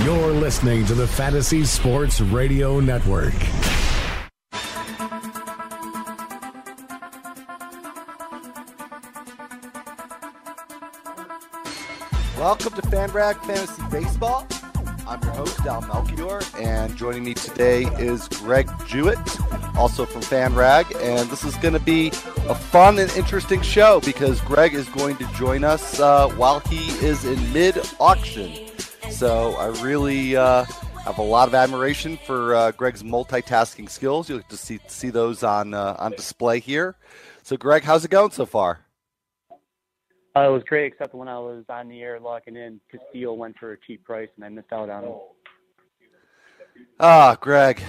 You're listening to the Fantasy Sports Radio Network. Welcome to FanRag Fantasy Baseball. I'm your host, Al Melchior, and joining me today is Greg Jewett, also from FanRag. And this is going to be a fun and interesting show because Greg is going to join us uh, while he is in mid auction. So I really uh, have a lot of admiration for uh, Greg's multitasking skills. You'll get to see, see those on, uh, on display here. So, Greg, how's it going so far? Uh, it was great, except when I was on the air locking in, Castillo went for a cheap price, and I missed out on him. Ah, Greg,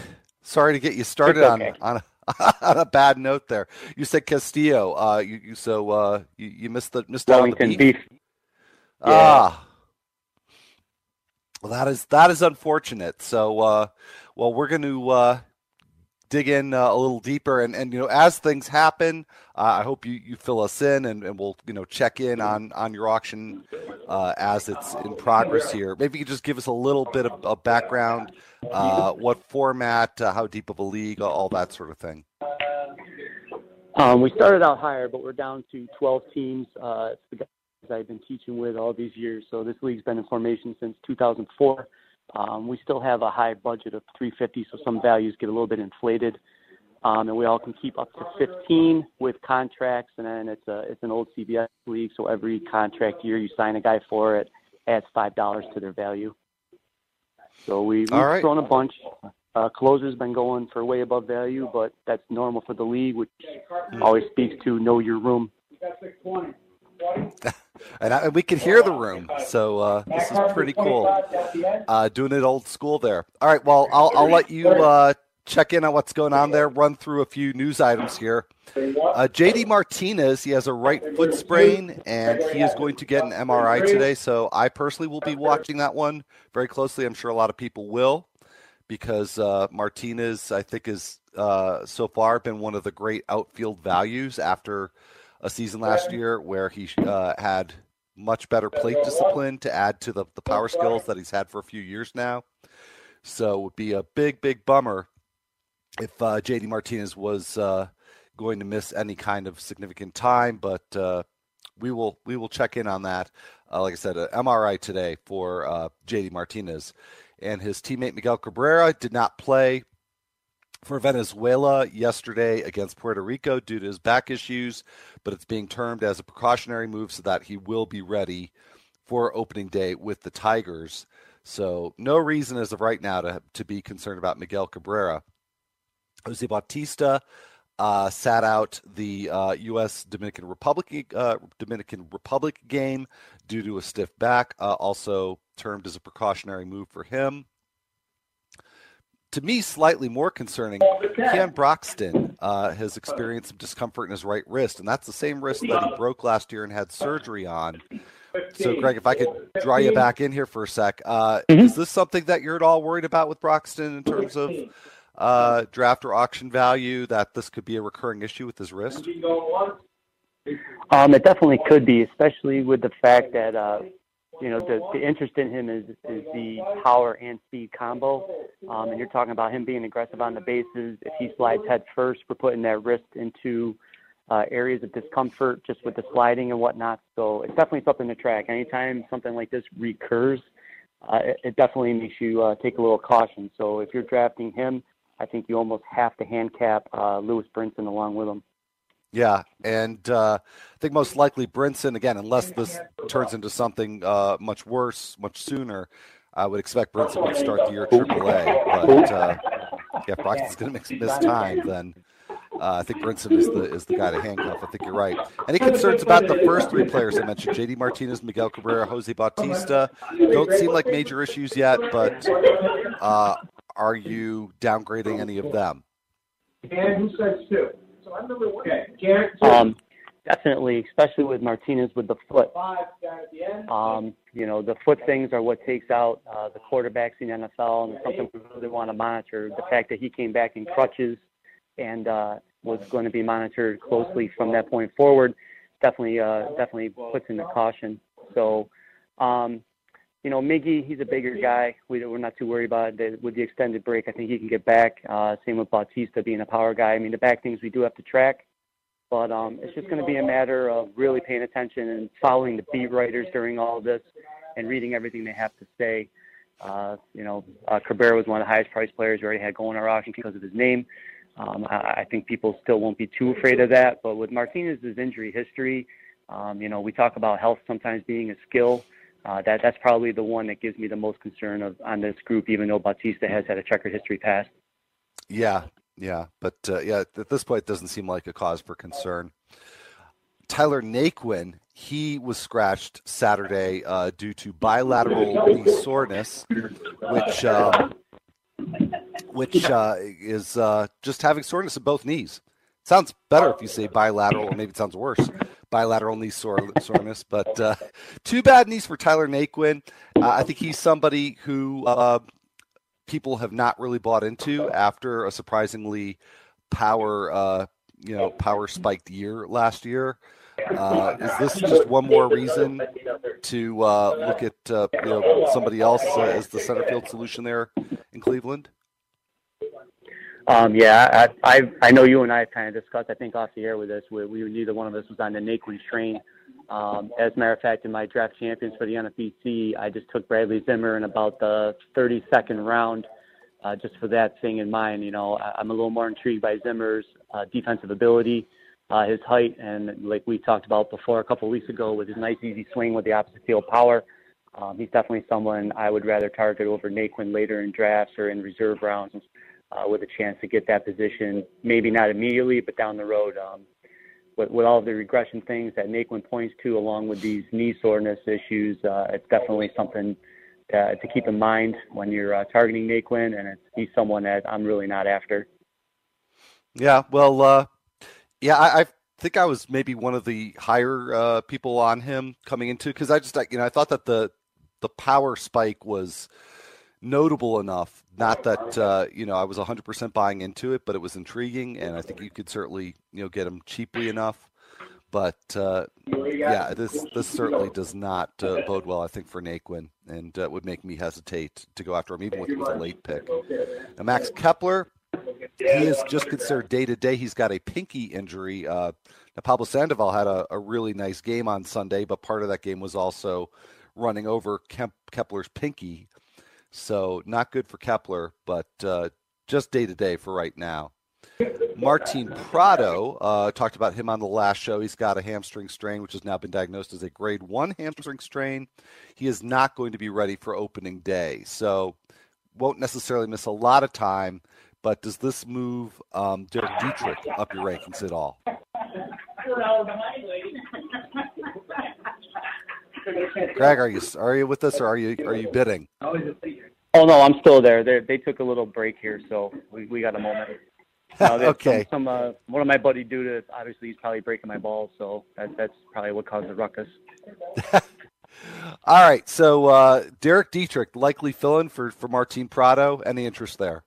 sorry to get you started okay. on on a, on a bad note there. You said Castillo. Uh, you, you so uh, you, you missed the missed out on the beef. beef. Ah, well, that is that is unfortunate. So, uh, well, we're going to uh, dig in uh, a little deeper, and and you know, as things happen, uh, I hope you, you fill us in, and, and we'll you know check in on on your auction uh, as it's in progress here. Maybe you just give us a little bit of, of background, uh, what format, how deep of a league, all that sort of thing. Um, we started out higher, but we're down to 12 teams. It's I've been teaching with all these years. So this league's been in formation since 2004. Um, we still have a high budget of 350, so some values get a little bit inflated. Um, and we all can keep up to 15 with contracts, and then it's a it's an old CBS league, so every contract year you sign a guy for it adds five dollars to their value. So we, we've All right. thrown a bunch. Uh, closer's been going for way above value, but that's normal for the league, which always speaks to know your room. And, I, we can hear the room, so uh, this is pretty cool. Uh, doing it old school there. All right, well, I'll I'll let you uh, check in on what's going on there. Run through a few news items here. Uh, JD Martinez, he has a right foot sprain, and he is going to get an MRI today. So I personally will be watching that one very closely. I'm sure a lot of people will, because uh, Martinez, I think, is uh, so far been one of the great outfield values after a season last year where he uh, had much better plate discipline to add to the, the power skills that he's had for a few years now. So it would be a big, big bummer if uh, JD Martinez was uh, going to miss any kind of significant time, but uh, we will we will check in on that. Uh, like I said, an MRI today for uh, JD Martinez, and his teammate Miguel Cabrera did not play for Venezuela yesterday against Puerto Rico due to his back issues, but it's being termed as a precautionary move so that he will be ready for opening day with the Tigers. So no reason as of right now to to be concerned about Miguel Cabrera. Jose Bautista uh, sat out the uh, U.S. Dominican Republic uh, Dominican Republic game due to a stiff back, uh, also termed as a precautionary move for him. To me, slightly more concerning, Keon Broxton uh, has experienced some discomfort in his right wrist, and that's the same wrist that he broke last year and had surgery on. So, Greg, if I could draw you back in here for a sec, uh, is this something that you're at all worried about with Broxton in terms of uh, draft or auction value? That this could be a recurring issue with his wrist? Um, it definitely could be, especially with the fact that uh, you know the, the interest in him is is the power and speed combo. Um, and you're talking about him being aggressive on the bases. If he slides head first, we're putting that wrist into uh, areas of discomfort just with the sliding and whatnot. So it's definitely something to track. Anytime something like this recurs, uh, it, it definitely makes you uh, take a little caution. So if you're drafting him, I think you almost have to handicap uh, Lewis Brinson along with him. Yeah, and uh, I think most likely Brinson again, unless this turns into something uh, much worse, much sooner. I would expect Brinson would start the year AAA, but uh, yeah, Broxton's going to miss time, then uh, I think Brinson is the is the guy to handcuff. I think you're right. Any concerns about the first three players I mentioned? J.D. Martinez, Miguel Cabrera, Jose Bautista don't seem like major issues yet, but uh, are you downgrading any of them? Dan, who says two? So I'm number one. Okay, Garrett. Um, definitely, especially with Martinez with the foot. Five down at the end. Um, you know, the foot things are what takes out uh, the quarterbacks in the NFL, and it's something we really want to monitor. The fact that he came back in crutches and uh, was going to be monitored closely from that point forward definitely uh, definitely puts into caution. So, um, you know, Miggy, he's a bigger guy. We, we're not too worried about it. With the extended break, I think he can get back. Uh, same with Bautista being a power guy. I mean, the back things we do have to track, but um, it's just going to be a matter of really paying attention and following the beat writers during all of this and reading everything they have to say. Uh, you know, uh, Cabrera was one of the highest priced players we already had going our auction because of his name. Um, I, I think people still won't be too afraid of that. But with Martinez's injury history, um, you know, we talk about health sometimes being a skill. Uh, that that's probably the one that gives me the most concern of on this group, even though Bautista has had a checkered history past. Yeah, yeah, but uh, yeah, at this point, it doesn't seem like a cause for concern. Tyler Naquin, he was scratched Saturday uh, due to bilateral knee soreness, which um, which uh, is uh, just having soreness in both knees. Sounds better if you say bilateral, or maybe it sounds worse. Bilateral knee sore, soreness, but uh, too bad knees for Tyler Naquin. Uh, I think he's somebody who uh, people have not really bought into after a surprisingly power, uh, you know, power spiked year last year. Uh, is this just one more reason to uh, look at you know somebody else as the center field solution there in Cleveland? Um, yeah, I, I I know you and I have kind of discussed. I think off the air with this, we, we neither one of us was on the Naquin train. Um, as a matter of fact, in my draft champions for the NFBC, I just took Bradley Zimmer in about the 32nd round, uh, just for that thing in mind. You know, I, I'm a little more intrigued by Zimmer's uh, defensive ability, uh, his height, and like we talked about before a couple of weeks ago, with his nice easy swing with the opposite field power. Um, he's definitely someone I would rather target over Naquin later in drafts or in reserve rounds uh, with a chance to get that position, maybe not immediately, but down the road. Um, with, with all the regression things that Naquin points to, along with these knee soreness issues, uh, it's definitely something to, to keep in mind when you're uh, targeting Naquin, and it's, he's someone that I'm really not after. Yeah, well, uh, yeah, I, I, think I was maybe one of the higher uh, people on him coming into because I just, you know, I thought that the the power spike was notable enough. Not that uh, you know I was 100% buying into it, but it was intriguing, and I think you could certainly you know get them cheaply enough. But uh, yeah, this this certainly does not uh, bode well. I think for Naquin, and uh, would make me hesitate to go after him, even with, with a late pick. Now, Max Kepler, he is just considered day to day. He's got a pinky injury. Uh, now, Pablo Sandoval had a, a, really nice game on Sunday, but part of that game was also running over Kepler's pinky. So not good for Kepler, but uh, just day to day for right now. Martin Prado uh, talked about him on the last show. He's got a hamstring strain, which has now been diagnosed as a grade one hamstring strain. He is not going to be ready for opening day, so won't necessarily miss a lot of time. But does this move um, Derek Dietrich up your rankings at all? Greg, are you are you with us or are you are you bidding? Oh no, I'm still there. They they took a little break here, so we, we got a moment. Uh, okay. Some, some uh, one of my buddy due to obviously he's probably breaking my balls, so that that's probably what caused the ruckus. All right, so uh, Derek Dietrich likely filling for for Martin Prado. Any interest there?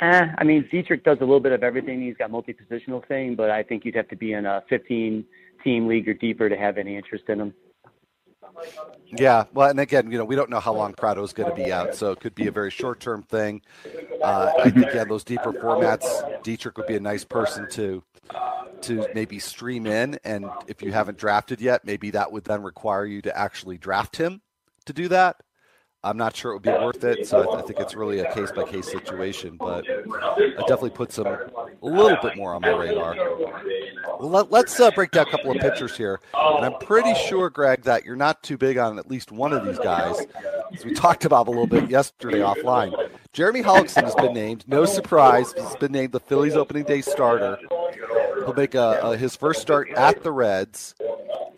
Eh, I mean Dietrich does a little bit of everything. He's got multi-positional thing, but I think you'd have to be in a 15 team league or deeper to have any interest in him. Yeah, well, and again, you know, we don't know how long Prado is going to be out, so it could be a very short-term thing. Uh, I think, yeah, those deeper formats, Dietrich would be a nice person to to maybe stream in, and if you haven't drafted yet, maybe that would then require you to actually draft him to do that. I'm not sure it would be worth it, so I think it's really a case by case situation. But it definitely puts him a little bit more on my radar. Let, us uh, break down a couple of pitchers here, and I'm pretty sure, Greg, that you're not too big on at least one of these guys, as we talked about a little bit yesterday offline. Jeremy Hellickson has been named, no surprise, he's been named the Phillies opening day starter. He'll make a, a, his first start at the Reds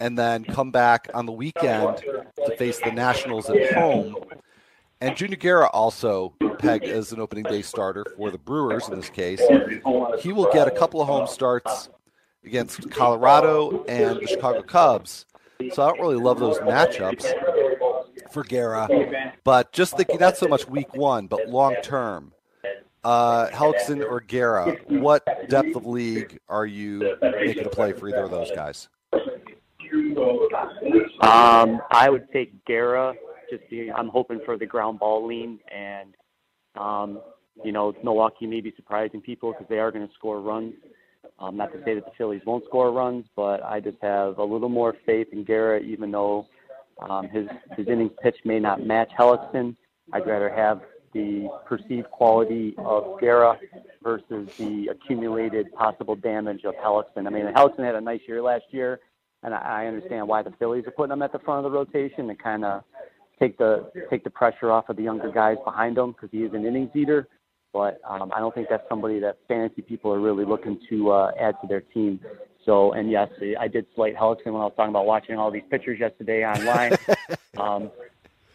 and then come back on the weekend to face the Nationals at home. And Junior Guerra also pegged as an opening day starter for the Brewers in this case. He will get a couple of home starts against Colorado and the Chicago Cubs. So I don't really love those matchups for Guerra, but just thinking not so much week one, but long term. Uh, or Guerra, what depth of league are you making a play for either of those guys? Um, I would take Guerra. Just be, I'm hoping for the ground ball lean, and um, you know Milwaukee may be surprising people because they are going to score runs. Um, not to say that the Phillies won't score runs, but I just have a little more faith in Guerra, even though um, his his innings pitch may not match Hellickson. I'd rather have the perceived quality of Guerra versus the accumulated possible damage of Hellickson. I mean, Hellickson had a nice year last year, and I, I understand why the Phillies are putting him at the front of the rotation to kind of take the take the pressure off of the younger guys behind him because he is an innings eater. But um, I don't think that's somebody that fantasy people are really looking to uh, add to their team. So, and yes, I did slight Hellickson when I was talking about watching all these pictures yesterday online. um,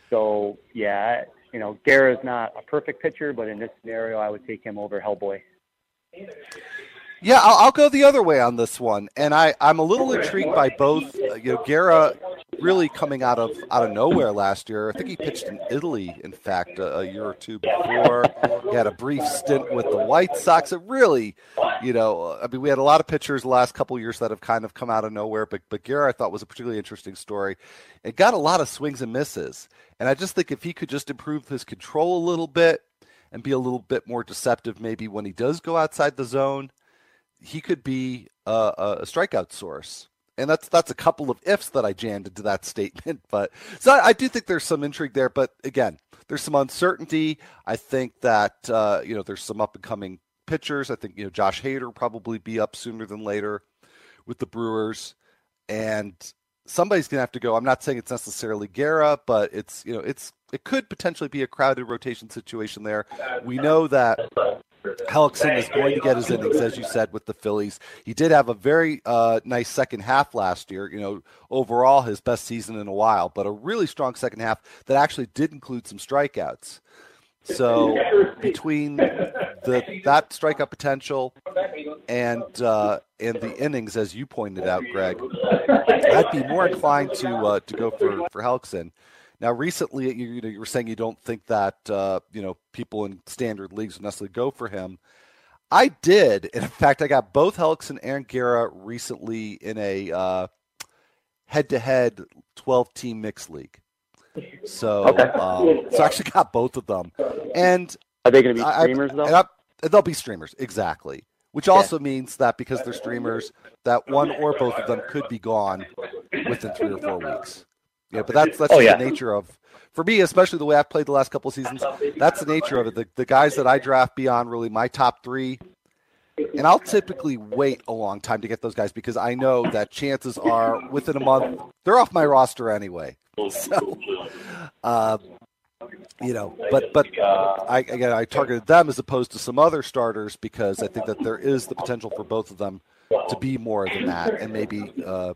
so, yeah, you know, Guerra is not a perfect pitcher, but in this scenario, I would take him over Hellboy. Yeah, I'll, I'll, go the other way on this one, and I I'm a little intrigued by both. Uh, you know, Guerra really coming out of out of nowhere last year. I think he pitched in Italy, in fact, a, a year or two before. He had a brief stint with the White Sox. It really, you know, I mean, we had a lot of pitchers the last couple years that have kind of come out of nowhere, but but Guerra I thought was a particularly interesting story. It got a lot of swings and misses, and I just think if he could just improve his control a little bit and be a little bit more deceptive, maybe when he does go outside the zone he could be a, a, strikeout source. And that's that's a couple of ifs that I jammed into that statement. But so I, I do think there's some intrigue there. But again, there's some uncertainty. I think that uh, you know there's some up and coming pitchers. I think you know Josh Hader probably be up sooner than later with the Brewers, and somebody's gonna have to go. I'm not saying it's necessarily Guerra, but it's you know it's it could potentially be a crowded rotation situation there. We know that Hellickson is going to get his innings, as you said, with the Phillies. He did have a very uh, nice second half last year. You know, overall his best season in a while, but a really strong second half that actually did include some strikeouts. So between the that strikeout potential and uh, and the innings, as you pointed out, Greg, I'd be more inclined to uh, to go for for Hellickson. Now, recently, you, you, know, you were saying you don't think that uh, you know people in standard leagues would necessarily go for him. I did, and in fact, I got both Hellickson and Aaron Guerra recently in a uh, head-to-head 12-team mixed league. So, okay. um, so I actually got both of them. And are they going to be streamers I, though? I, they'll be streamers, exactly. Which also means that because they're streamers, that one or both of them could be gone within three or four weeks. Yeah, but that's that's oh, yeah. the nature of for me, especially the way I've played the last couple of seasons. That's the nature of it. The the guys that I draft beyond really my top three, and I'll typically wait a long time to get those guys because I know that chances are within a month they're off my roster anyway. So, uh, you know, but but I again I targeted them as opposed to some other starters because I think that there is the potential for both of them to be more than that, and maybe uh,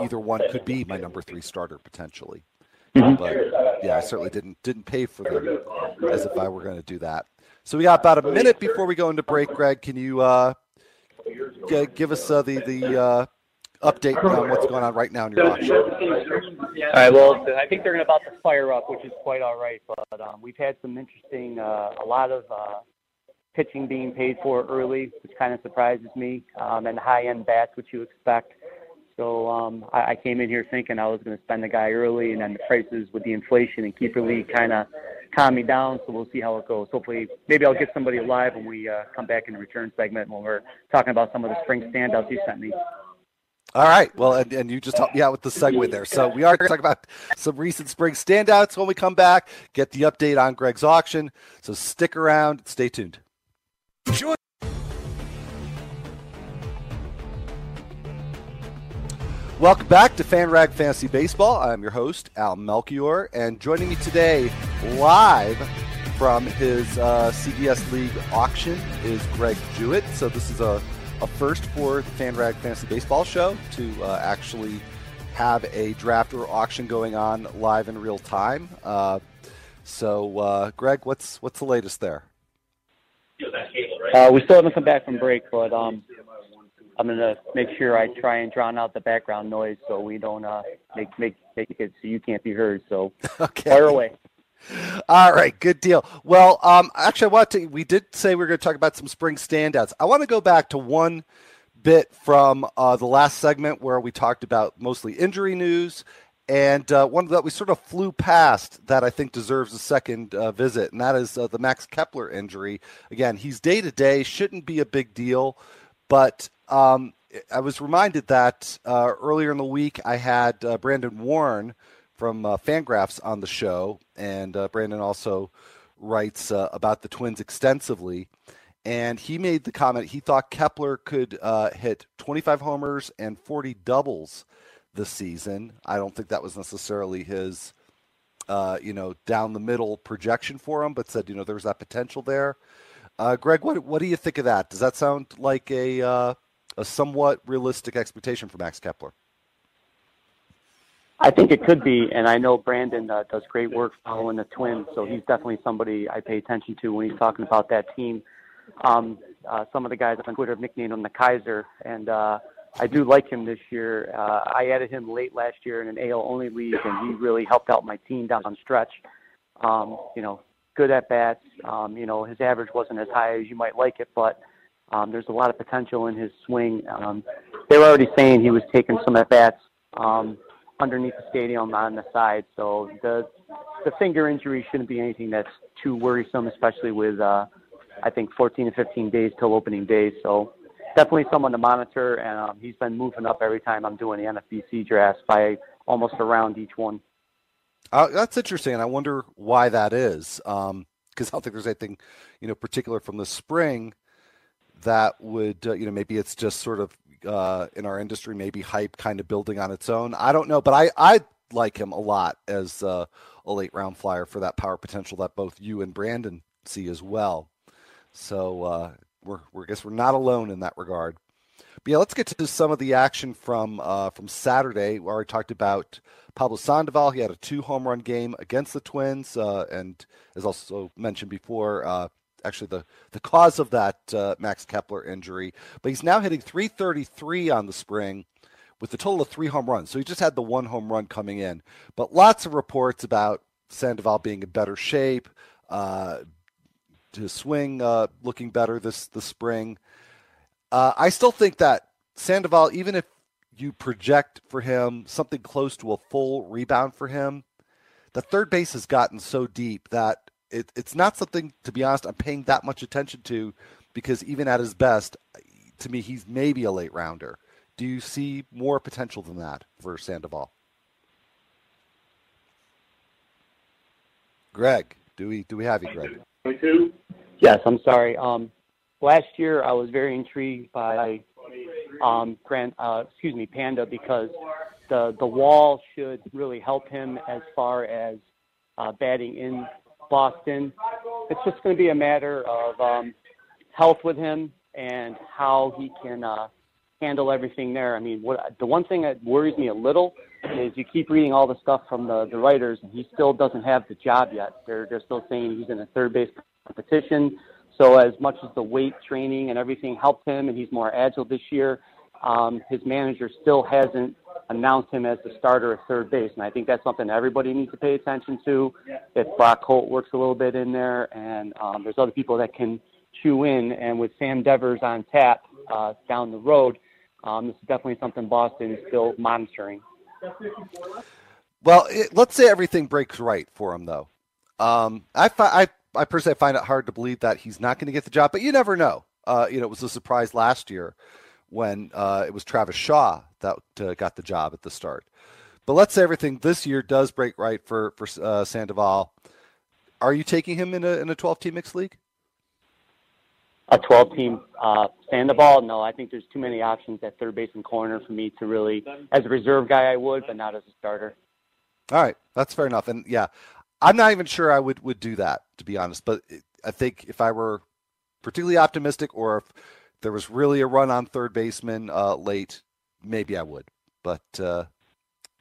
either one could be my number three starter potentially. Mm-hmm. But yeah, I certainly didn't didn't pay for them as if I were going to do that. So we got about a minute before we go into break. Greg, can you uh, g- give us uh, the the uh, update on what's going on right now in your auction? All right. Well, I think they're about to fire up, which is quite all right. But um, we've had some interesting, uh, a lot of uh, pitching being paid for early, which kind of surprises me, um, and high end bats, which you expect. So um, I, I came in here thinking I was going to spend the guy early, and then the prices with the inflation and keeper league kind of calm me down. So we'll see how it goes. Hopefully, maybe I'll get somebody alive when we uh, come back in the return segment when we're talking about some of the spring standouts you sent me. All right. Well, and, and you just helped me out with the segue there. So we are going to talk about some recent spring standouts when we come back, get the update on Greg's auction. So stick around, stay tuned. Sure. Welcome back to FanRag Fantasy Baseball. I'm your host, Al Melchior, and joining me today live from his uh, CBS League auction is Greg Jewett. So this is a, a first for the FanRag Fantasy Baseball show to uh, actually have a draft or auction going on live in real time. Uh, so, uh, Greg, what's what's the latest there? Uh, we still haven't come back from break, but um, I'm gonna make sure I try and drown out the background noise so we don't uh, make make make it so you can't be heard. So okay. fire away. All right, good deal. Well, um, actually, I want to. We did say we are going to talk about some spring standouts. I want to go back to one bit from uh, the last segment where we talked about mostly injury news, and uh, one that we sort of flew past that I think deserves a second uh, visit, and that is uh, the Max Kepler injury. Again, he's day to day, shouldn't be a big deal, but um, I was reminded that uh, earlier in the week I had uh, Brandon Warne from uh, Fangraphs on the show, and Brandon also writes about the Twins extensively. And he made the comment he thought Kepler could hit 25 homers and 40 doubles this season. I don't think that was necessarily his, uh, you know, down the middle projection for him, but said, you know, there's that potential there. Uh, Greg, what what do you think of that? Does that sound like a uh, a somewhat realistic expectation for Max Kepler? I think it could be, and I know Brandon uh, does great work following the Twins, so he's definitely somebody I pay attention to when he's talking about that team. Um, uh, some of the guys on Twitter have nicknamed him the Kaiser, and uh, I do like him this year. Uh, I added him late last year in an AL only league, and he really helped out my team down the stretch. Um, you know, good at bats. Um, you know, his average wasn't as high as you might like it, but um, there's a lot of potential in his swing. Um, they were already saying he was taking some at bats um, underneath the stadium on the side, so the the finger injury shouldn't be anything that's too worrisome, especially with uh, I think 14 to 15 days till opening day. So definitely someone to monitor, and um, he's been moving up every time I'm doing the NFBC drafts by almost a round each one. Uh, that's interesting, and I wonder why that is. Because um, I don't think there's anything, you know, particular from the spring that would, uh, you know, maybe it's just sort of uh, in our industry, maybe hype kind of building on its own. I don't know, but I I like him a lot as uh, a late round flyer for that power potential that both you and Brandon see as well. So uh, we're, we're I guess we're not alone in that regard. But yeah, let's get to some of the action from uh, from Saturday. We already talked about Pablo Sandoval. He had a two home run game against the Twins, uh, and as also mentioned before, uh, actually the the cause of that uh, Max Kepler injury. But he's now hitting 333 on the spring with a total of three home runs. So he just had the one home run coming in. But lots of reports about Sandoval being in better shape, uh, his swing uh, looking better this the spring. Uh, I still think that Sandoval, even if you project for him something close to a full rebound for him, the third base has gotten so deep that it, it's not something, to be honest, I'm paying that much attention to because even at his best, to me, he's maybe a late rounder. Do you see more potential than that for Sandoval? Greg, do we do we have you, Greg? Yes, I'm sorry. Um, last year I was very intrigued by um, Grant, uh, excuse me, Panda, because the the wall should really help him as far as uh, batting in Boston. It's just going to be a matter of um, health with him and how he can uh, handle everything there. I mean, what the one thing that worries me a little is you keep reading all the stuff from the the writers, and he still doesn't have the job yet. They're they're still saying he's in a third base competition. So as much as the weight training and everything helped him, and he's more agile this year, um, his manager still hasn't announced him as the starter at third base, and I think that's something everybody needs to pay attention to. If Brock Holt works a little bit in there, and um, there's other people that can chew in, and with Sam Devers on tap uh, down the road, um, this is definitely something Boston is still monitoring. Well, it, let's say everything breaks right for him, though. Um, I, I I personally find it hard to believe that he's not going to get the job, but you never know. Uh, you know, it was a surprise last year when uh, it was Travis Shaw that uh, got the job at the start. But let's say everything this year does break right for for uh, Sandoval. Are you taking him in a in a 12 team mixed league? A 12 team uh, Sandoval? No, I think there's too many options at third base and corner for me to really, as a reserve guy, I would, but not as a starter. All right, that's fair enough. And yeah, I'm not even sure I would would do that to be honest. But I think if I were particularly optimistic, or if there was really a run on third baseman uh, late, maybe I would. But uh,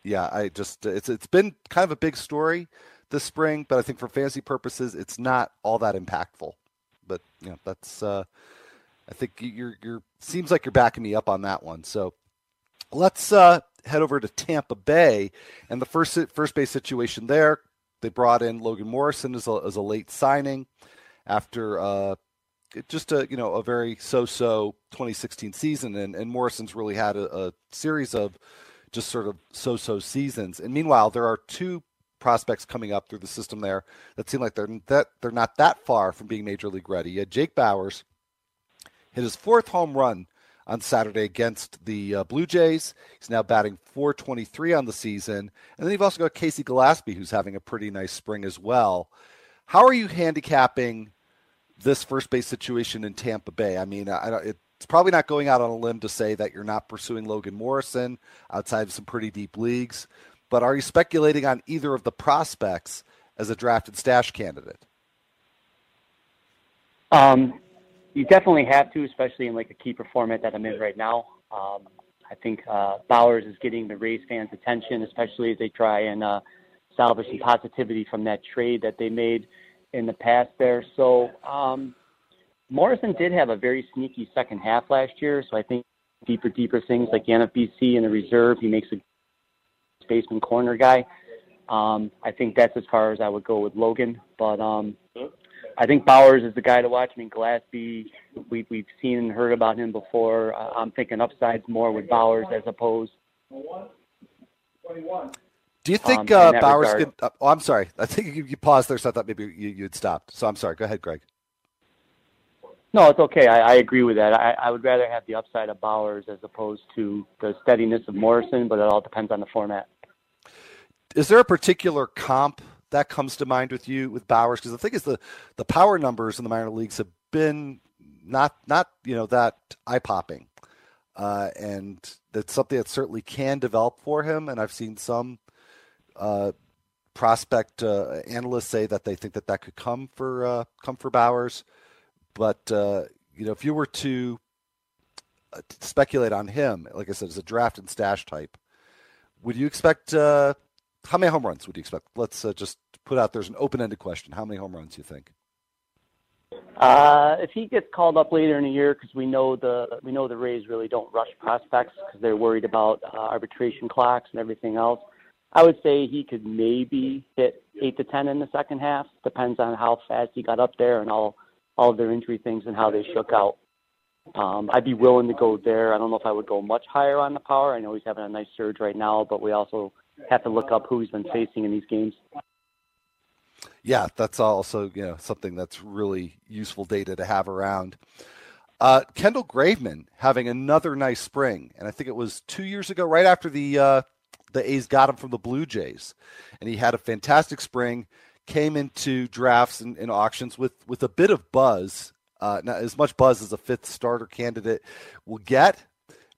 yeah, I just it's it's been kind of a big story this spring, but I think for fantasy purposes, it's not all that impactful. But you know, that's uh, I think you're you're seems like you're backing me up on that one. So let's uh, head over to Tampa Bay and the first first base situation there. They brought in Logan Morrison as a, as a late signing after uh, just a you know a very so-so 2016 season, and, and Morrison's really had a, a series of just sort of so-so seasons. And meanwhile, there are two prospects coming up through the system there that seem like they're that they're not that far from being major league ready. You had Jake Bauers hit his fourth home run on Saturday against the uh, Blue Jays. He's now batting 423 on the season. And then you've also got Casey Gillaspie, who's having a pretty nice spring as well. How are you handicapping this first base situation in Tampa Bay? I mean, I it's probably not going out on a limb to say that you're not pursuing Logan Morrison outside of some pretty deep leagues, but are you speculating on either of the prospects as a drafted stash candidate? Um, you definitely have to, especially in like a keeper format that I'm in right now. Um, I think uh, Bauers is getting the Rays fans' attention, especially as they try and uh, salvage some positivity from that trade that they made in the past there. So um, Morrison did have a very sneaky second half last year. So I think deeper, deeper things like the NFBC and the reserve, he makes a spaceman corner guy. Um, I think that's as far as I would go with Logan. But um, I think Bauers is the guy to watch. I mean, Gillaspie, we, we've seen and heard about him before. Uh, I'm thinking upsides more with Bauers as opposed. 21. Do you think um, uh, Bauers could? Uh, oh, I'm sorry. I think you, you paused there, so I thought maybe you, you'd stopped. So I'm sorry. Go ahead, Greg. No, it's okay. I, I agree with that. I, I would rather have the upside of Bauers as opposed to the steadiness of Morrison, but it all depends on the format. Is there a particular comp that comes to mind with you with Bauers Because the thing is, the the power numbers in the minor leagues have been not not you know that eye popping, uh, and that's something that certainly can develop for him. And I've seen some uh, prospect uh, analysts say that they think that that could come for uh, come for Bauers, but uh, you know if you were to uh, speculate on him, like I said, as a draft and stash type, would you expect how many home runs would you expect? Let's just put out there's an open ended question. How many home runs do you think? Uh, if he gets called up later in the year, because we know the we know the Rays really don't rush prospects because they're worried about uh, arbitration clocks and everything else. I would say he could maybe hit eight to ten in the second half. Depends on how fast he got up there and all all of their injury things and how they shook out. Um, I'd be willing to go there. I don't know if I would go much higher on the power. I know he's having a nice surge right now, but we also have to look up who he's been facing in these games. Yeah, that's also you know something that's really useful data to have around. Uh, Kendall Graveman having another nice spring, and I think it was two years ago, right after the uh, the A's got him from the Blue Jays, and he had a fantastic spring. Came into drafts and, and auctions with with a bit of buzz, uh, not as much buzz as a fifth starter candidate will get,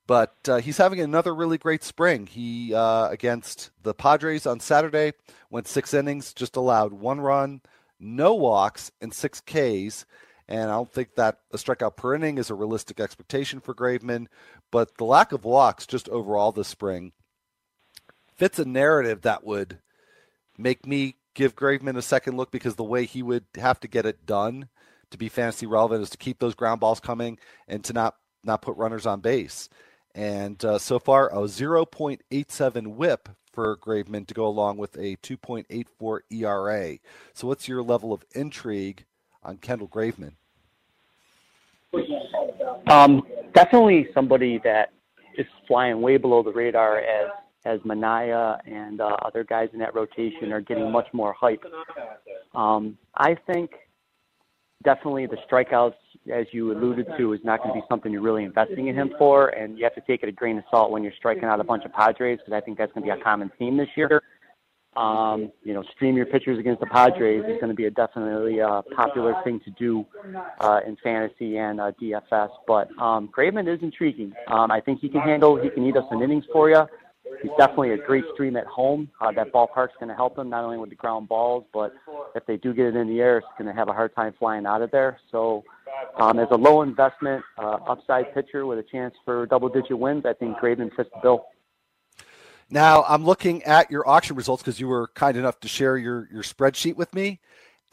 but uh, he's having another really great spring. He uh, against the Padres on Saturday went six innings, just allowed one run, no walks, and six Ks. And I don't think that a strikeout per inning is a realistic expectation for Graveman, but the lack of walks just overall this spring fits a narrative that would make me give Graveman a second look because the way he would have to get it done to be fantasy relevant is to keep those ground balls coming and to not not put runners on base. And uh, so far, a 0.87 WHIP for Graveman to go along with a 2.84 ERA. So, what's your level of intrigue on Kendall Graveman? Um, definitely somebody that is flying way below the radar as as Manaea and uh, other guys in that rotation are getting much more hype. Um, I think definitely the strikeouts, as you alluded to, is not going to be something you're really investing in him for, and you have to take it a grain of salt when you're striking out a bunch of Padres because I think that's going to be a common theme this year. Um, you know, stream your pitchers against the Padres is going to be a definitely uh, popular thing to do uh, in fantasy and uh, DFS. But um, Graveman is intriguing. Um, I think he can handle. He can eat us some innings for you he's definitely a great stream at home. Uh, that ballpark's going to help him not only with the ground balls, but if they do get it in the air, it's going to have a hard time flying out of there. So, um, as a low investment uh, upside pitcher with a chance for double digit wins, I think Graveman fits the bill. Now I'm looking at your auction results because you were kind enough to share your your spreadsheet with me,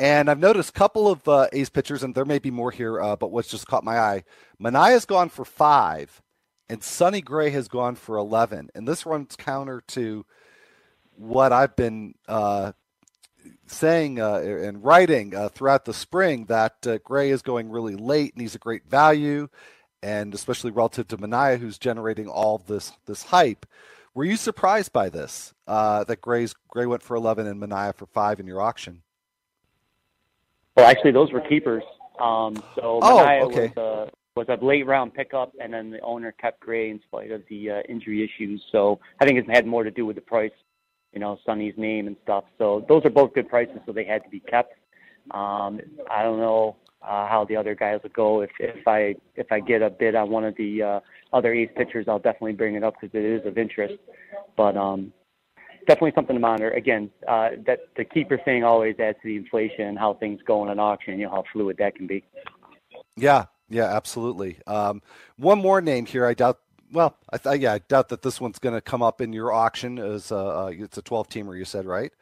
and I've noticed a couple of uh, A's pitchers, and there may be more here, uh, but what's just caught my eye. Manaea's gone for five and Sonny Gray has gone for 11. And this runs counter to what I've been uh, saying uh, and writing uh, throughout the spring that uh, Gray is going really late and he's a great value, and especially relative to Manaea, who's generating all this this hype. Were you surprised by this uh, that Gray's Gray went for eleven and Manaea for five in your auction? Well, actually, those were keepers. Um, so Oh, okay. was a was a late round pickup, and then the owner kept Gray in spite of the uh, injury issues. So I think it had more to do with the price, you know, Sonny's name and stuff. So those are both good prices, so they had to be kept. Um, I don't know uh, how the other guys would go. If if I if I get a bid on one of the uh, other A's pitchers, I'll definitely bring it up because it is of interest. But um, definitely something to monitor. Again, uh, that the keeper thing always adds to the inflation and how things go in an auction. You know how fluid that can be. Yeah, yeah, absolutely. Um, one more name here. I doubt. Well, I th- yeah, I doubt that this one's going to come up in your auction. As uh, it's a twelve teamer, you said right?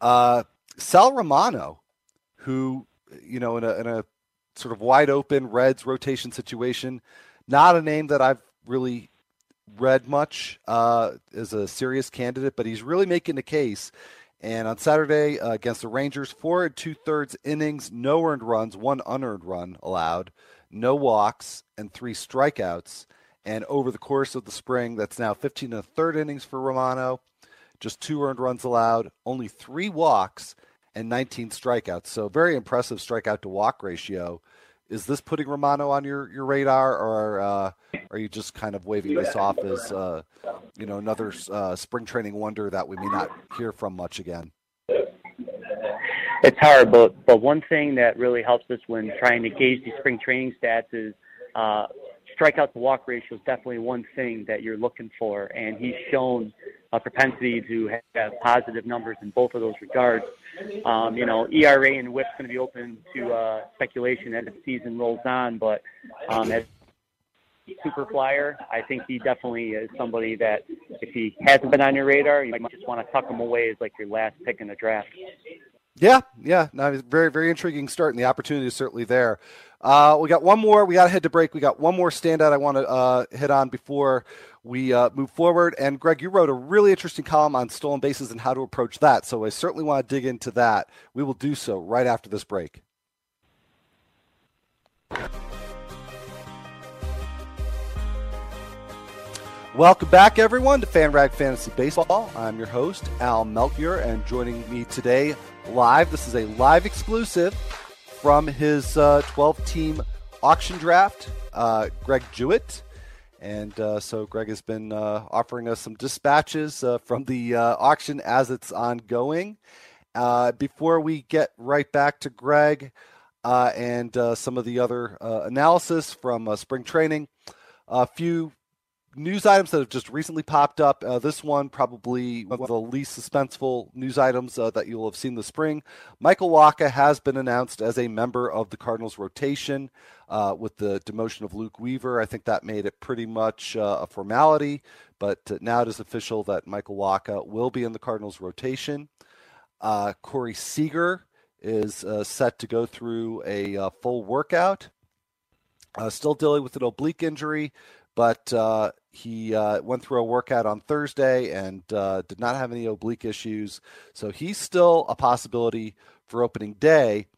Uh, Sal Romano, who you know in a in a sort of wide open Reds rotation situation, not a name that I've really read much uh, as a serious candidate, but he's really making the case. And on Saturday uh, against the Rangers, four and two thirds innings, no earned runs, one unearned run allowed, no walks, and three strikeouts. And over the course of the spring, that's now 15 and a third innings for Romano, just two earned runs allowed, only three walks, and 19 strikeouts. So very impressive strikeout to walk ratio. Is this putting Romano on your, your radar, or uh, are you just kind of waving this off as uh, you know another uh, spring training wonder that we may not hear from much again? It's hard, but but one thing that really helps us when trying to gauge these spring training stats is uh, strikeout to walk ratio is definitely one thing that you're looking for, and he's shown a propensity to have positive numbers in both of those regards. Um, you know, ERA and WHIP's going to be open to uh, speculation as the season rolls on, but um, as super flyer, I think he definitely is somebody that if he hasn't been on your radar, you might just want to tuck him away as like your last pick in the draft. Yeah, yeah, no, very very intriguing start, and the opportunity is certainly there. Uh, we got one more. We got to head to break. We got one more standout I want to uh, hit on before we uh, move forward. And Greg, you wrote a really interesting column on stolen bases and how to approach that. So I certainly want to dig into that. We will do so right after this break. Welcome back, everyone, to FanRag Fantasy Baseball. I'm your host, Al Melchior, and joining me today live, this is a live exclusive from his 12 team auction draft, uh, Greg Jewett. And uh, so Greg has been uh, offering us some dispatches uh, from the uh, auction as it's ongoing. Uh, before we get right back to Greg and some of the other analysis from spring training, a few news items that have just recently popped up. Uh, this one probably one of the least suspenseful news items uh, that you'll have seen this spring. Michael Wacha has been announced as a member of the Cardinals rotation uh, with the demotion of Luke Weaver. I think that made it pretty much uh, a formality, but now it is official that Michael Wacha will be in the Cardinals rotation. Uh, Corey Seager is uh, set to go through a full workout. still dealing with an oblique injury, but uh, he uh, went through a workout on Thursday and uh, did not have any oblique issues. So he's still a possibility for opening day.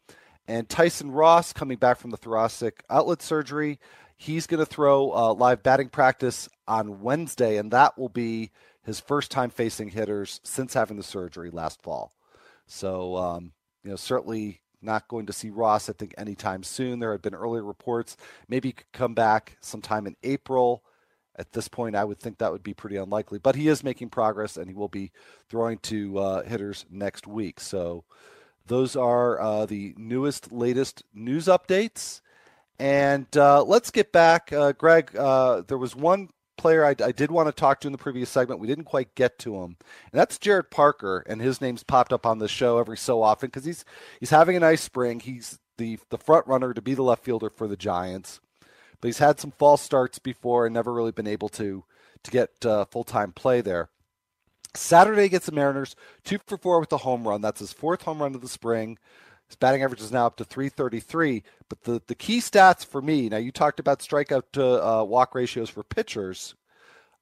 And Tyson Ross, coming back from the thoracic outlet surgery, he's going to throw uh, live batting practice on Wednesday, and that will be his first time facing hitters since having the surgery last fall. So, um, you know, certainly not going to see Ross, I think, anytime soon. There had been earlier reports. Maybe he could come back sometime in April. At this point, I would think that would be pretty unlikely. But he is making progress, and he will be throwing to uh, hitters next week. So those are uh, the newest, latest news updates. And uh, let's get back. Uh, Greg, uh, there was one player I, I, did want to talk to in the previous segment. We didn't quite get to him, and that's Jarrett Parker. And his name's popped up on the show every so often because he's he's having a nice spring. He's the the front runner to be the left fielder for the Giants, but he's had some false starts before and never really been able to to get uh, full time play there. Saturday against the Mariners, two for four with a home run. That's his fourth home run of the spring. His batting average is now up to 333. But the, the key stats for me now, you talked about strikeout to uh, walk ratios for pitchers.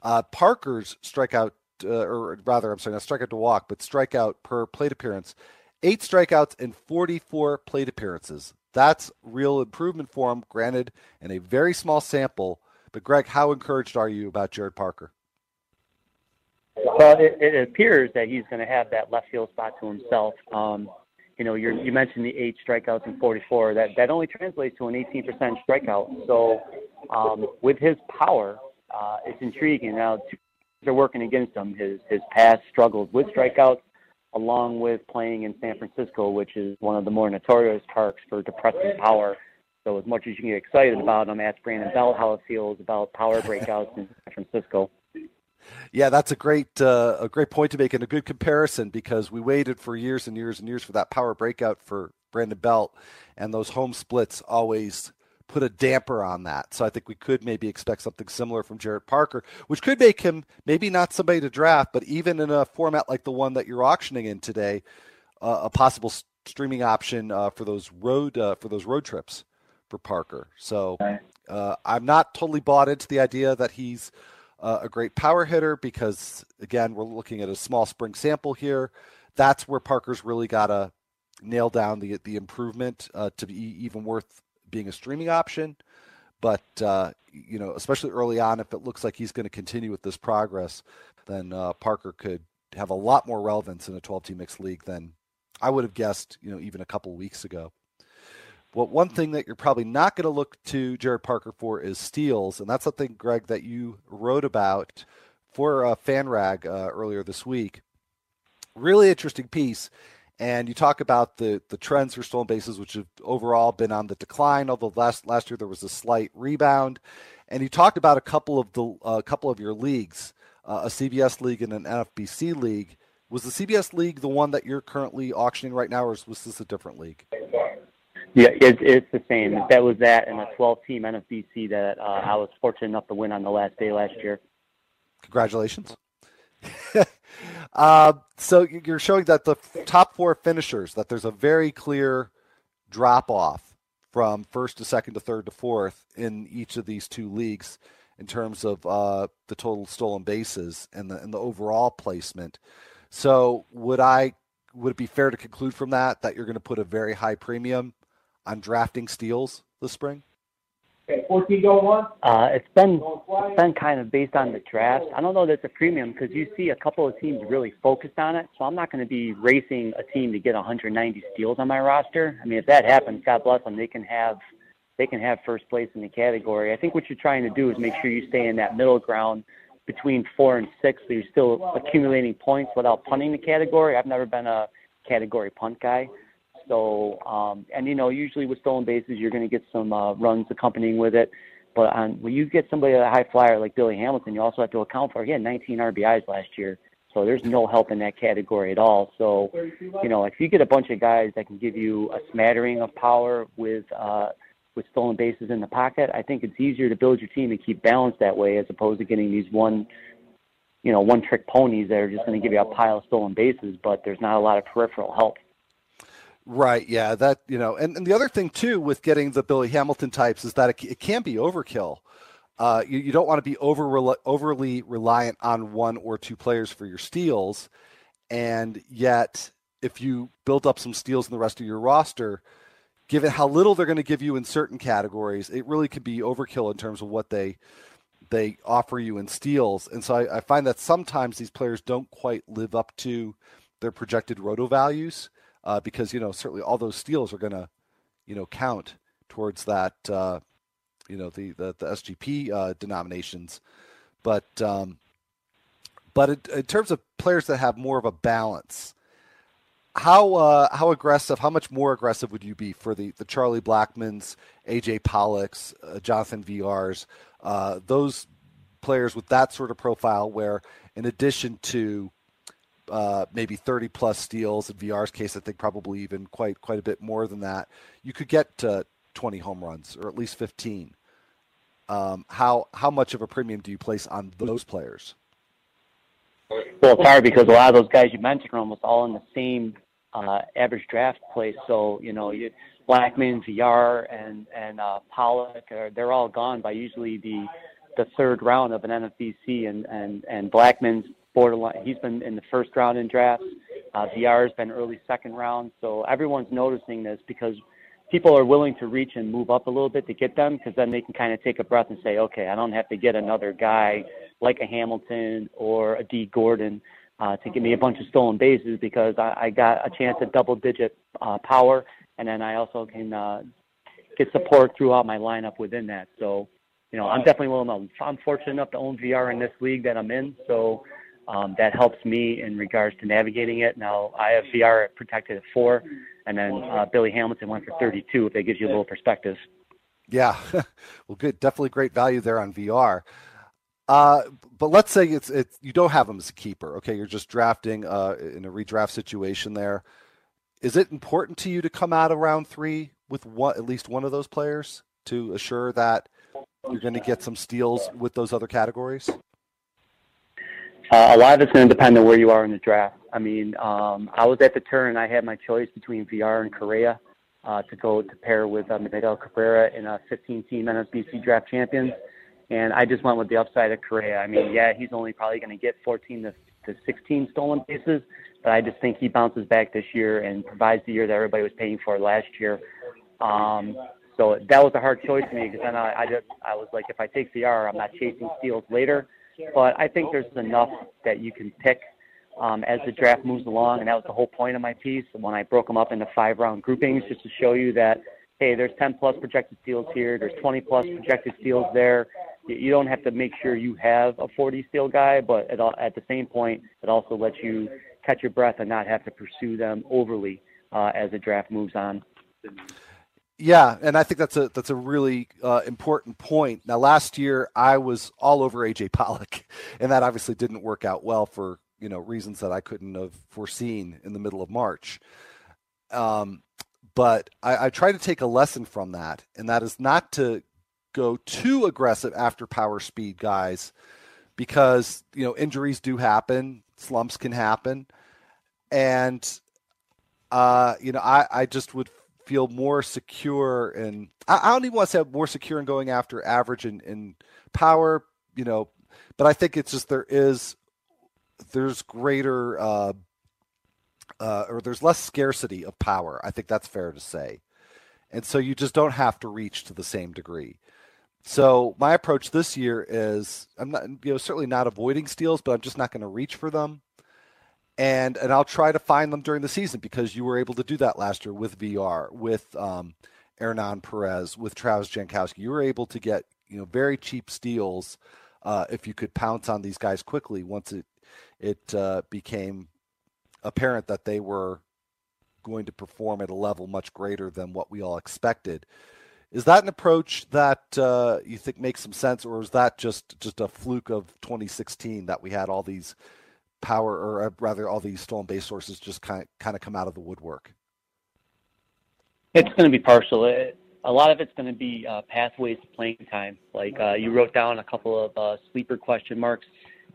Uh, Parker's strikeout, uh, or rather, I'm sorry, not strikeout to walk, but strikeout per plate appearance eight strikeouts and 44 plate appearances. That's real improvement for him, granted, in a very small sample. But, Greg, how encouraged are you about Jarrett Parker? Well, it, it appears that he's going to have that left field spot to himself. Um, you know, you mentioned the eight strikeouts and 44. That that only translates to an 18% strikeout. So, um, with his power, uh, it's intriguing. Now, they're working against him. His his past struggles with strikeouts, along with playing in San Francisco, which is one of the more notorious parks for depressing power. So, as much as you can get excited about him, ask Brandon Belt how it feels about power breakouts in San Francisco. Yeah, that's a great uh, a great point to make and a good comparison because we waited for years and years and years for that power breakout for Brandon Belt, and those home splits always put a damper on that. So I think we could maybe expect something similar from Jarrett Parker, which could make him maybe not somebody to draft, but even in a format like the one that you're auctioning in today, uh, a possible streaming option uh, for those road uh, for those road trips for Parker. So uh, I'm not totally bought into the idea that he's uh, a great power hitter because again we're looking at a small spring sample here. That's where Parker's really got to nail down the the improvement uh, to be even worth being a streaming option. But uh, you know, especially early on, if it looks like he's going to continue with this progress, then uh, Parker could have a lot more relevance in a 12-team mixed league than I would have guessed. You know, even a couple weeks ago. Well, one thing that you're probably not going to look to Jarrett Parker for is steals, and that's something, Greg, that you wrote about for uh, FanRag uh, earlier this week. Really interesting piece, and you talk about the the trends for stolen bases, which have overall been on the decline. Although last last year there was a slight rebound, and you talked about a couple of the a uh, couple of your leagues, uh, a CBS league and an NFBC league. Was the CBS league the one that you're currently auctioning right now, or was this a different league? Yeah, it's, it's the same. That was that and a 12-team NFBC that uh, I was fortunate enough to win on the last day last year. Congratulations. uh, so you're showing that the top four finishers that there's a very clear drop off from first to second to third to fourth in each of these two leagues in terms of uh, the total stolen bases and the and the overall placement. So would I would it be fair to conclude from that that you're going to put a very high premium on drafting steals this spring? Okay, 14 go one. Uh, it's been it's been kind of based on the draft. I don't know that it's a premium because you see a couple of teams really focused on it. So I'm not going to be racing a team to get 190 steals on my roster. I mean, if that happens, God bless them. They can have they can have first place in the category. I think what you're trying to do is make sure you stay in that middle ground between four and six, so you're still accumulating points without punting the category. I've never been a category punt guy. So, um, and you know, usually with stolen bases, you're going to get some uh, runs accompanying with it. But on, when you get somebody a high flyer like Billy Hamilton, you also have to account for. He had 19 RBIs last year, so there's no help in that category at all. So, you know, if you get a bunch of guys that can give you a smattering of power with uh, with stolen bases in the pocket, I think it's easier to build your team and keep balance that way, as opposed to getting these one, you know, one trick ponies that are just going to give you a pile of stolen bases, but there's not a lot of peripheral help. Right. Yeah. That you know, and, and the other thing too with getting the Billy Hamilton types is that it, it can be overkill. Uh, you, you don't want to be over overly reliant on one or two players for your steals, and yet if you build up some steals in the rest of your roster, given how little they're going to give you in certain categories, it really could be overkill in terms of what they they offer you in steals. And so I, I find that sometimes these players don't quite live up to their projected roto values uh, because you know certainly all those steals are going to you know count towards that uh, you know the the, the SGP uh, denominations, but um, but it, in terms of players that have more of a balance, how uh, how aggressive, how much more aggressive would you be for the the Charlie Blackmons, AJ Pollocks, uh, Jonathan Villars, uh, those players with that sort of profile, where in addition to uh, maybe 30 plus steals. In Villar's case, I think probably even quite quite a bit more than that. You could get to 20 home runs or at least 15. Um, how how much of a premium do you place on those players? Well, hard because a lot of those guys you mentioned are almost all in the same uh, average draft place. So you know, you, Blackmon, Villar, and and uh, Pollock, are, they're all gone by usually the the third round of an NFBC, and and and Blackmon's borderline. He's been in the first round in drafts. Uh, Villar has been early second round, so everyone's noticing this because people are willing to reach and move up a little bit to get them because then they can kind of take a breath and say, okay, I don't have to get another guy like a Hamilton or a Dee Gordon uh, to give me a bunch of stolen bases because I, I got a chance at double digit uh, power and then I also can uh, get support throughout my lineup within that. So, you know, I'm definitely willing to, I'm fortunate enough to own Villar in this league that I'm in. So, um, that helps me in regards to navigating it. Now I have Villar protected at four, and then uh, Billy Hamilton went for 32. If that gives you a little perspective. Yeah, well, good. Definitely great value there on Villar. Uh, but let's say it's it's you don't have him as a keeper. Okay, you're just drafting uh, in a redraft situation. There, is it important to you to come out of round three with one at least one of those players to assure that you're going to get some steals with those other categories? Uh, a lot of it's going to depend on where you are in the draft. I mean, um, I was at the turn I had my choice between Villar and Correa uh, to go to pair with uh, Miguel Cabrera in a 15-team NFBC Draft Champions, and I just went with the upside of Correa. I mean, yeah, he's only probably going to get 14 to, to 16 stolen bases, but I just think he bounces back this year and provides the year that everybody was paying for last year. Um, so that was a hard choice for me because then I, I just I was like, if I take Villar, I'm not chasing steals later. But I think there's enough that you can pick um, as the draft moves along, and that was the whole point of my piece when I broke them up into five round groupings, just to show you that hey, there's 10 plus projected steals here, there's 20 plus projected steals there. You don't have to make sure you have a 40 steal guy, but at, at the same point, it also lets you catch your breath and not have to pursue them overly uh, as the draft moves on. Yeah, and I think that's a that's a really uh, important point. Now, last year I was all over AJ Pollock, and that obviously didn't work out well for you know reasons that I couldn't have foreseen in the middle of March. Um, but I, I try to take a lesson from that, and that is not to go too aggressive after power speed guys, because you know injuries do happen, slumps can happen, and uh, you know I I just would feel more secure and I, I don't even want to say more secure in going after average and, and power, you know, but I think it's just there is there's greater uh, uh, or there's less scarcity of power. I think that's fair to say, and so you just don't have to reach to the same degree. So my approach this year is I'm not you know certainly not avoiding steals, but I'm just not going to reach for them and and I'll try to find them during the season because you were able to do that last year with Villar, with um, Hernan Perez, with Travis Jankowski. You were able to get you know very cheap steals uh, if you could pounce on these guys quickly once it it uh, became apparent that they were going to perform at a level much greater than what we all expected. Is that an approach that uh, you think makes some sense, or is that just just a fluke of 2016 that we had all these power, or uh, rather, all these stolen base sources just kind of, kind of come out of the woodwork? It's going to be partial. It, a lot of it's going to be uh, pathways to playing time. Like uh, you wrote down a couple of uh, sleeper question marks.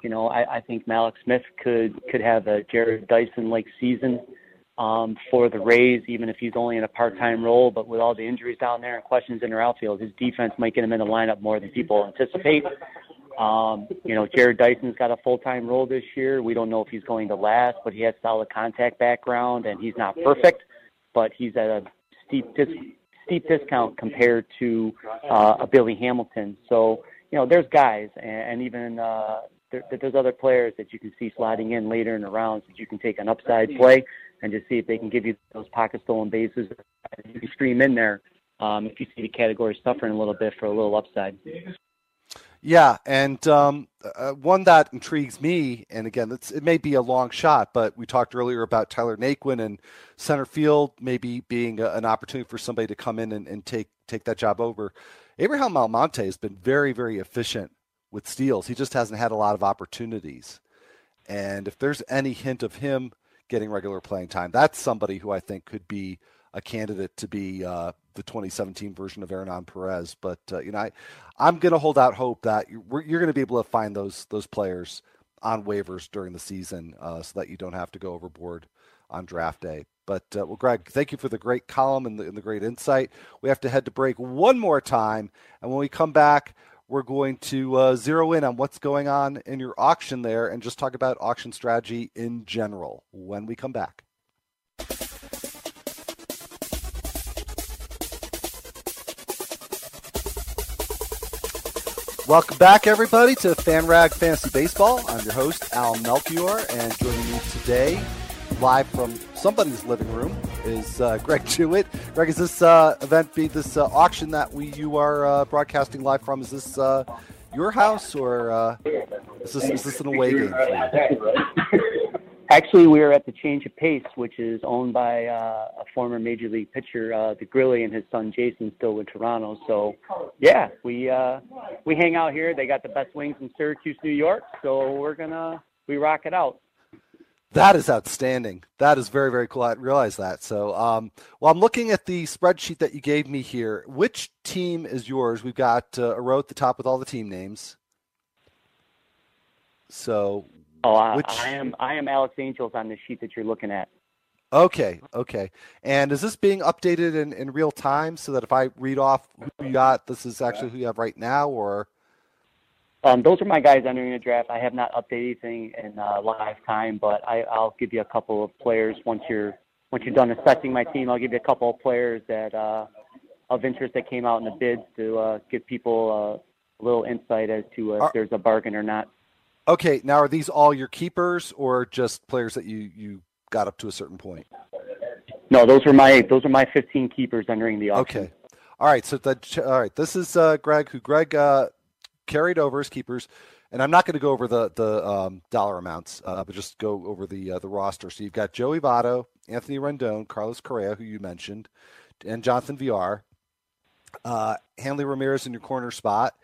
You know, I, I think Mallex Smith could could have a Jarrod Dyson like season um, for the Rays, even if he's only in a part-time role. But with all the injuries down there and questions in their outfield, his defense might get him in the lineup more than people anticipate. Um, you know, Jarrod Dyson's got a full time role this year. We don't know if he's going to last, but he has solid contact background and he's not perfect, but he's at a steep dis- steep discount compared to uh, a Billy Hamilton. So, you know, there's guys and, and even uh, there, there's other players that you can see sliding in later in the rounds that you can take an upside play and just see if they can give you those pocket stolen bases. You can stream in there um, if you see the category suffering a little bit for a little upside. Yeah, and um, uh, one that intrigues me, and again, it may be a long shot, but we talked earlier about Tyler Naquin and center field maybe being a, an opportunity for somebody to come in and, and take take that job over. Abraham Almonte has been very, very efficient with steals. He just hasn't had a lot of opportunities. And if there's any hint of him getting regular playing time, that's somebody who I think could be a candidate to be uh, the 2017 version of Hernan Perez. But uh, you know, I, I'm going to hold out hope that you're, you're going to be able to find those those players on waivers during the season, uh, so that you don't have to go overboard on draft day. But uh, well, Greg, thank you for the great column and the, and the great insight. We have to head to break one more time, and when we come back, we're going to uh, zero in on what's going on in your auction there and just talk about auction strategy in general when we come back. Welcome back, everybody, to FanRag Fantasy Baseball. I'm your host, Al Melchior, and joining me today, live from somebody's living room, is uh, Greg Jewett. Greg, is this uh, event, be this uh, auction that we you are uh, broadcasting live from? Is this uh, your house, or uh, is this is this an away game? Actually, we are at the Change of Pace, which is owned by uh, a former Major League pitcher, uh, the Grilli, and his son Jason, still with Toronto. So, yeah, we uh, we hang out here. They got the best wings in Syracuse, New York. So we're gonna we rock it out. That is outstanding. That is very, very cool. I realize that. So, um, well, I'm looking at the spreadsheet that you gave me here. Which team is yours? We've got uh, a row at the top with all the team names. So, Oh, I, Which- I am I am Alex Angels on the sheet that you're looking at. okay, okay. And is this being updated in, in real time so that if I read off who you got, this is actually who you have right now, or Um, those are my guys entering the draft. I have not updated anything in uh, live time, but I, I'll give you a couple of players once you're once you're done assessing my team. I'll give you a couple of players that uh, of interest that came out in the bids to uh, give people uh, a little insight as to uh, Are- if there's a bargain or not. Okay? Now, are these all your keepers or just players that you you got up to a certain point? No, those are my those are my 15 keepers entering the auction. Okay. All right. So that all right. This is uh, Greg, who Greg uh, carried over as keepers, and I'm not going to go over the the um, dollar amounts, uh, but just go over the uh, the roster. So you've got Joey Votto, Anthony Rendon, Carlos Correa, who you mentioned, and Jonathan Villar. Uh, Hanley Ramirez in your corner spot.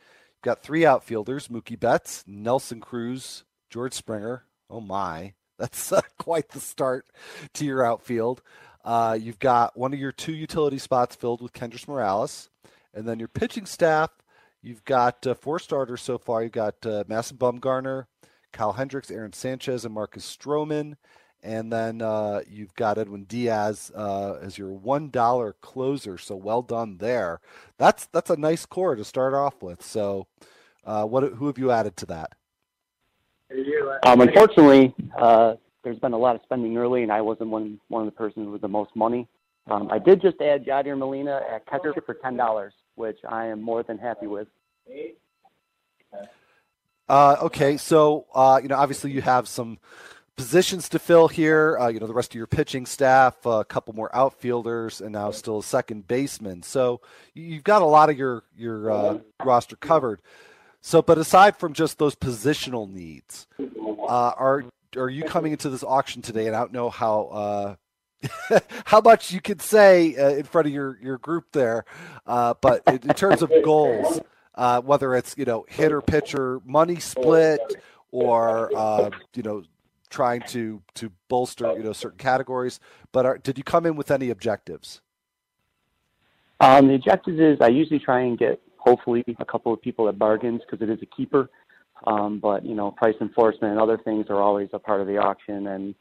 Got three outfielders: Mookie Betts, Nelson Cruz, George Springer. Oh my, that's uh, quite the start to your outfield. Uh, you've got one of your two utility spots filled with Kendrys Morales, and then your pitching staff. You've got uh, four starters so far. You've got uh, Madison Bumgarner, Kyle Hendricks, Aaron Sanchez, and Marcus Stroman. And then uh, you've got Edwin Diaz uh, as your one dollar closer. So well done there. That's that's a nice core to start off with. So, uh, what who have you added to that? Um, unfortunately, uh, there's been a lot of spending early, and I wasn't one one of the persons with the most money. Um, I did just add Yadier Molina at catcher for ten dollars, which I am more than happy with. Uh, okay, so uh, you know, obviously you have some positions to fill here. Uh, you know, the rest of your pitching staff, uh, a couple more outfielders, and now still a second baseman. So you- you've got a lot of your your uh, roster covered. So, but aside from just those positional needs, uh, are are you coming into this auction today? And I don't know how uh, how much you could say uh, in front of your your group there, but in, in terms of goals, whether it's you know hitter pitcher money split or uh, you know trying to to bolster you know certain categories. But are, did you come in with any objectives? Um, the objective is I usually try and get hopefully a couple of people at bargains because it is a keeper. Um, but you know, price enforcement and other things are always a part of the auction. And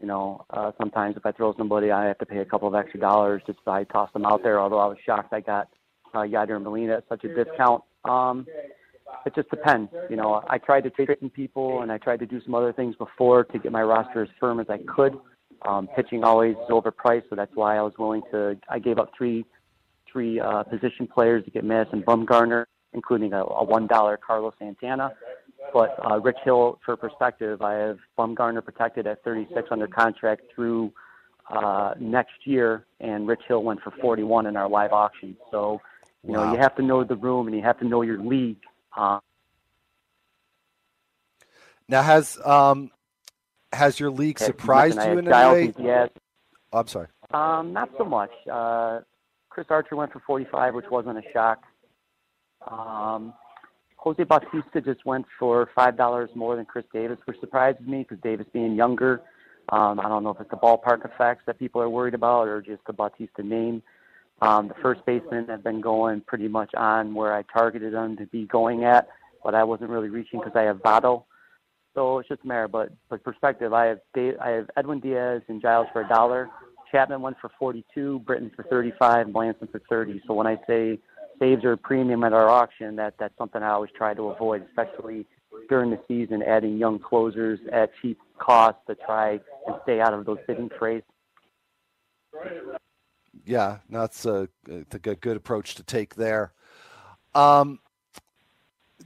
you know, uh, sometimes if I throw somebody, I have to pay a couple of extra dollars just so I toss them out there. Although I was shocked I got uh, Yadier Molina at such a discount. Um, it just depends. You know, I tried to trick some people and I tried to do some other things before to get my roster as firm as I could. Um, pitching always is overpriced, so that's why I was willing to. I gave up three three uh, position players to get Madison Bumgarner, including a, a one dollar Carlos Santana. But uh, Rich Hill, for perspective, I have Bumgarner protected at 36 under contract through uh, next year, and Rich Hill went for 41 in our live auction. So, you know, Wow. you have to know the room and you have to know your league. Uh, Now has um has your league surprised you in any way? Diaz. Oh, I'm sorry. Um, not so much. Uh, Chris Archer went for 45, which wasn't a shock. Um, Jose Bautista just went for five dollars more than Chris Davis, which surprises me because Davis being younger. Um, I don't know if it's the ballpark effects that people are worried about or just the Bautista name. Um, the first baseman have been going pretty much on where I targeted them to be going at, but I wasn't really reaching because I have Votto. So it's just a matter. But but perspective, I have Dave, I have Edwin Diaz and Giles for a dollar. Chapman went for 42, Britton for 35, and Melancon for 30. So when I say saves are premium at our auction. That that's something I always try to avoid, especially during the season, adding young closers at cheap cost to try and stay out of those bidding frays. Yeah, that's a, a good, good approach to take there. Um,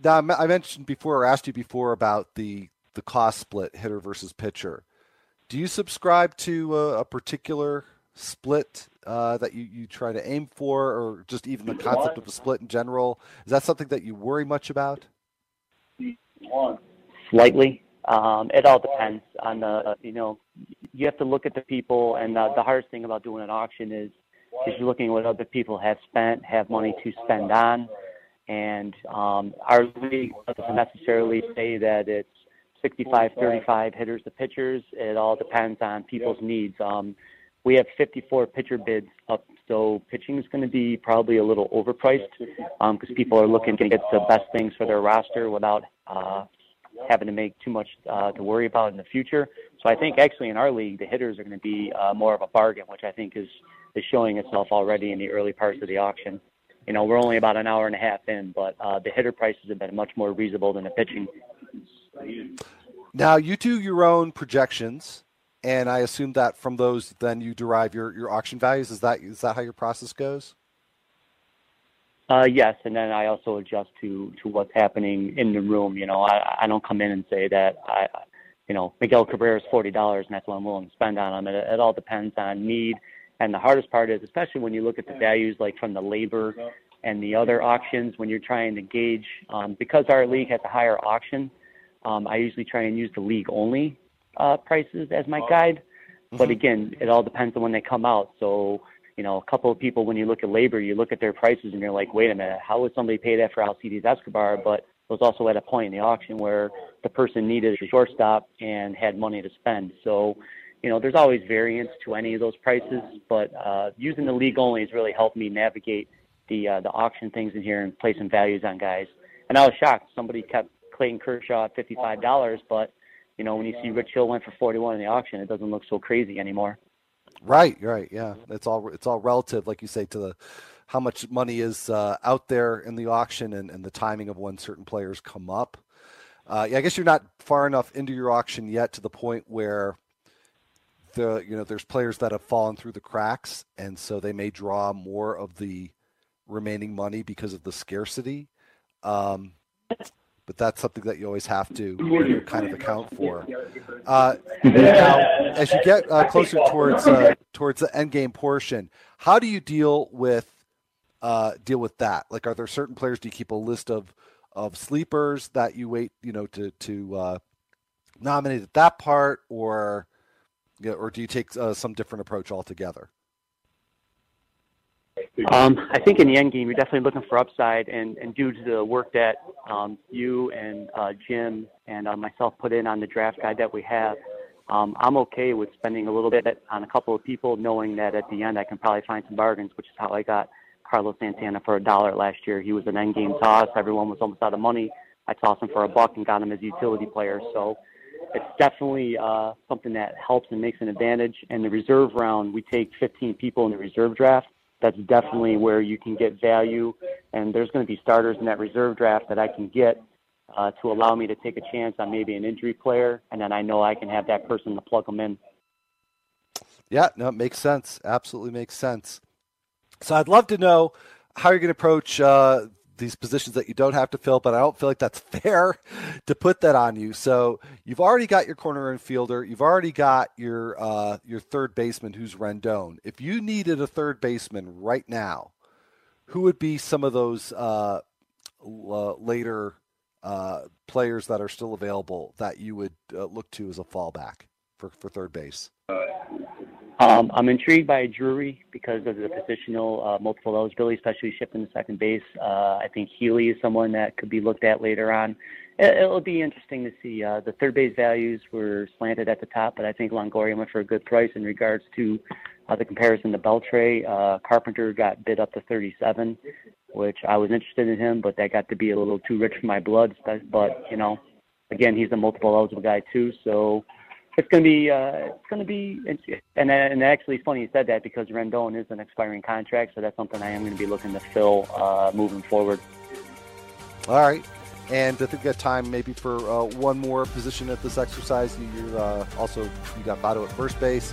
now I mentioned before, or asked you before about the the cost split, hitter versus pitcher. Do you subscribe to a, a particular split uh, that you, you try to aim for, or just even the concept of a split in general? Is that something that you worry much about? Slightly. Um, it all depends on the, you know, you have to look at the people, and uh, the hardest thing about doing an auction is, is looking at what other people have spent, have money to spend on, and um, our league doesn't necessarily say that it's 65 35 hitters to pitchers. It all depends on people's needs. Um, we have 54 pitcher bids up, so pitching is going to be probably a little overpriced because um, people are looking to get the best things for their roster without uh, having to make too much uh, to worry about in the future. So I think actually in our league, the hitters are going to be uh, more of a bargain, which I think is is showing itself already in the early parts of the auction. You know, we're only about an hour and a half in, but uh, the hitter prices have been much more reasonable than the pitching. Now you do your own projections, and I assume that from those, then you derive your, your auction values. Is that is that how your process goes? Uh, yes, and then I also adjust to to what's happening in the room. You know, I I don't come in and say that I, you know, Miguel Cabrera is forty dollars and that's what I'm willing to spend on him. It, it all depends on need, and the hardest part is, especially when you look at the values like from the LABR and the other auctions, when you're trying to gauge, um, because our league has a higher auction, um, I usually try and use the league only uh, prices as my guide. Mm-hmm. But again, it all depends on when they come out. So you know, a couple of people, when you look at LABR, you look at their prices and you're like, wait a minute, how would somebody pay that for Alcides Escobar? But it was also at a point in the auction where the person needed a shortstop and had money to spend. So, you know, there's always variance to any of those prices, but uh, using the league only has really helped me navigate the uh, the auction things in here and place some values on guys. And I was shocked. Somebody kept Clayton Kershaw at fifty-five dollars, but you know, when you see Rich Hill went for forty-one in the auction, it doesn't look so crazy anymore. Right, right, yeah. It's all it's all relative, like you say, to the how much money is uh, out there in the auction and, and the timing of when certain players come up. Uh, yeah, I guess you're not far enough into your auction yet to the point where the you know there's players that have fallen through the cracks, and so they may draw more of the remaining money because of the scarcity. Um, but that's something that you always have to you know, kind of account for. Uh, now, as you get uh, closer towards uh, towards the end game portion, how do you deal with uh, deal with that? Like, are there certain players? Do you keep a list of of sleepers that you wait, you know, to to uh, nominate at that part, or know, or do you take uh, some different approach altogether? Um, I think in the end game, you're definitely looking for upside, and, and due to the work that um, you and uh, Jim and uh, myself put in on the draft guide that we have, um, I'm okay with spending a little bit on a couple of people, knowing that at the end I can probably find some bargains, which is how I got Carlos Santana for a dollar last year. He was an end game toss. Everyone was almost out of money. I tossed him for a buck and got him as a utility player. So it's definitely uh, something that helps and makes an advantage. And the reserve round, we take 15 people in the reserve draft that's definitely where you can get value. And there's going to be starters in that reserve draft that I can get uh, to allow me to take a chance on maybe an injury player, and then I know I can have that person to plug them in. Yeah, no, it makes sense. Absolutely makes sense. So I'd love to know how you're going to approach uh, these positions that you don't have to fill, but I don't feel like that's fair to put that on you. So you've already got your corner infielder, you've already got your uh, your third baseman who's Rendon. If you needed a third baseman right now, who would be some of those uh, later uh, players that are still available that you would uh, look to as a fallback for, for third base? Um, I'm intrigued by Drury because of the positional uh, multiple eligibility, especially shifting to second base. Uh, I think Healy is someone that could be looked at later on. It, will be interesting to see. Uh, the third base values were slanted at the top, but I think Longoria went for a good price in regards to uh, the comparison to Beltre. Uh, Carpenter got bid up to 37, which I was interested in him, but that got to be a little too rich for my blood. But, you know, again, he's a multiple eligible guy too, so it's going to be uh, it's going to be and and actually it's funny you said that because Rendon is an expiring contract, so that's something I am going to be looking to fill uh, moving forward. All right. And I think we got time maybe for uh, one more position at this exercise. You're uh, also you got Votto at first base.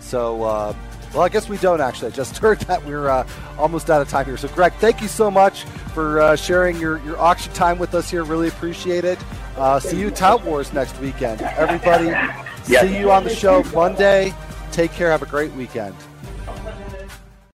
So, uh, well, I guess we don't actually. I just heard that we're uh, almost out of time here. So, Greg, thank you so much for uh, sharing your, your auction time with us here. Really appreciate it. Uh, see you Tout Wars next weekend. Everybody, yes. see you on the show Monday. Take care. Have a great weekend.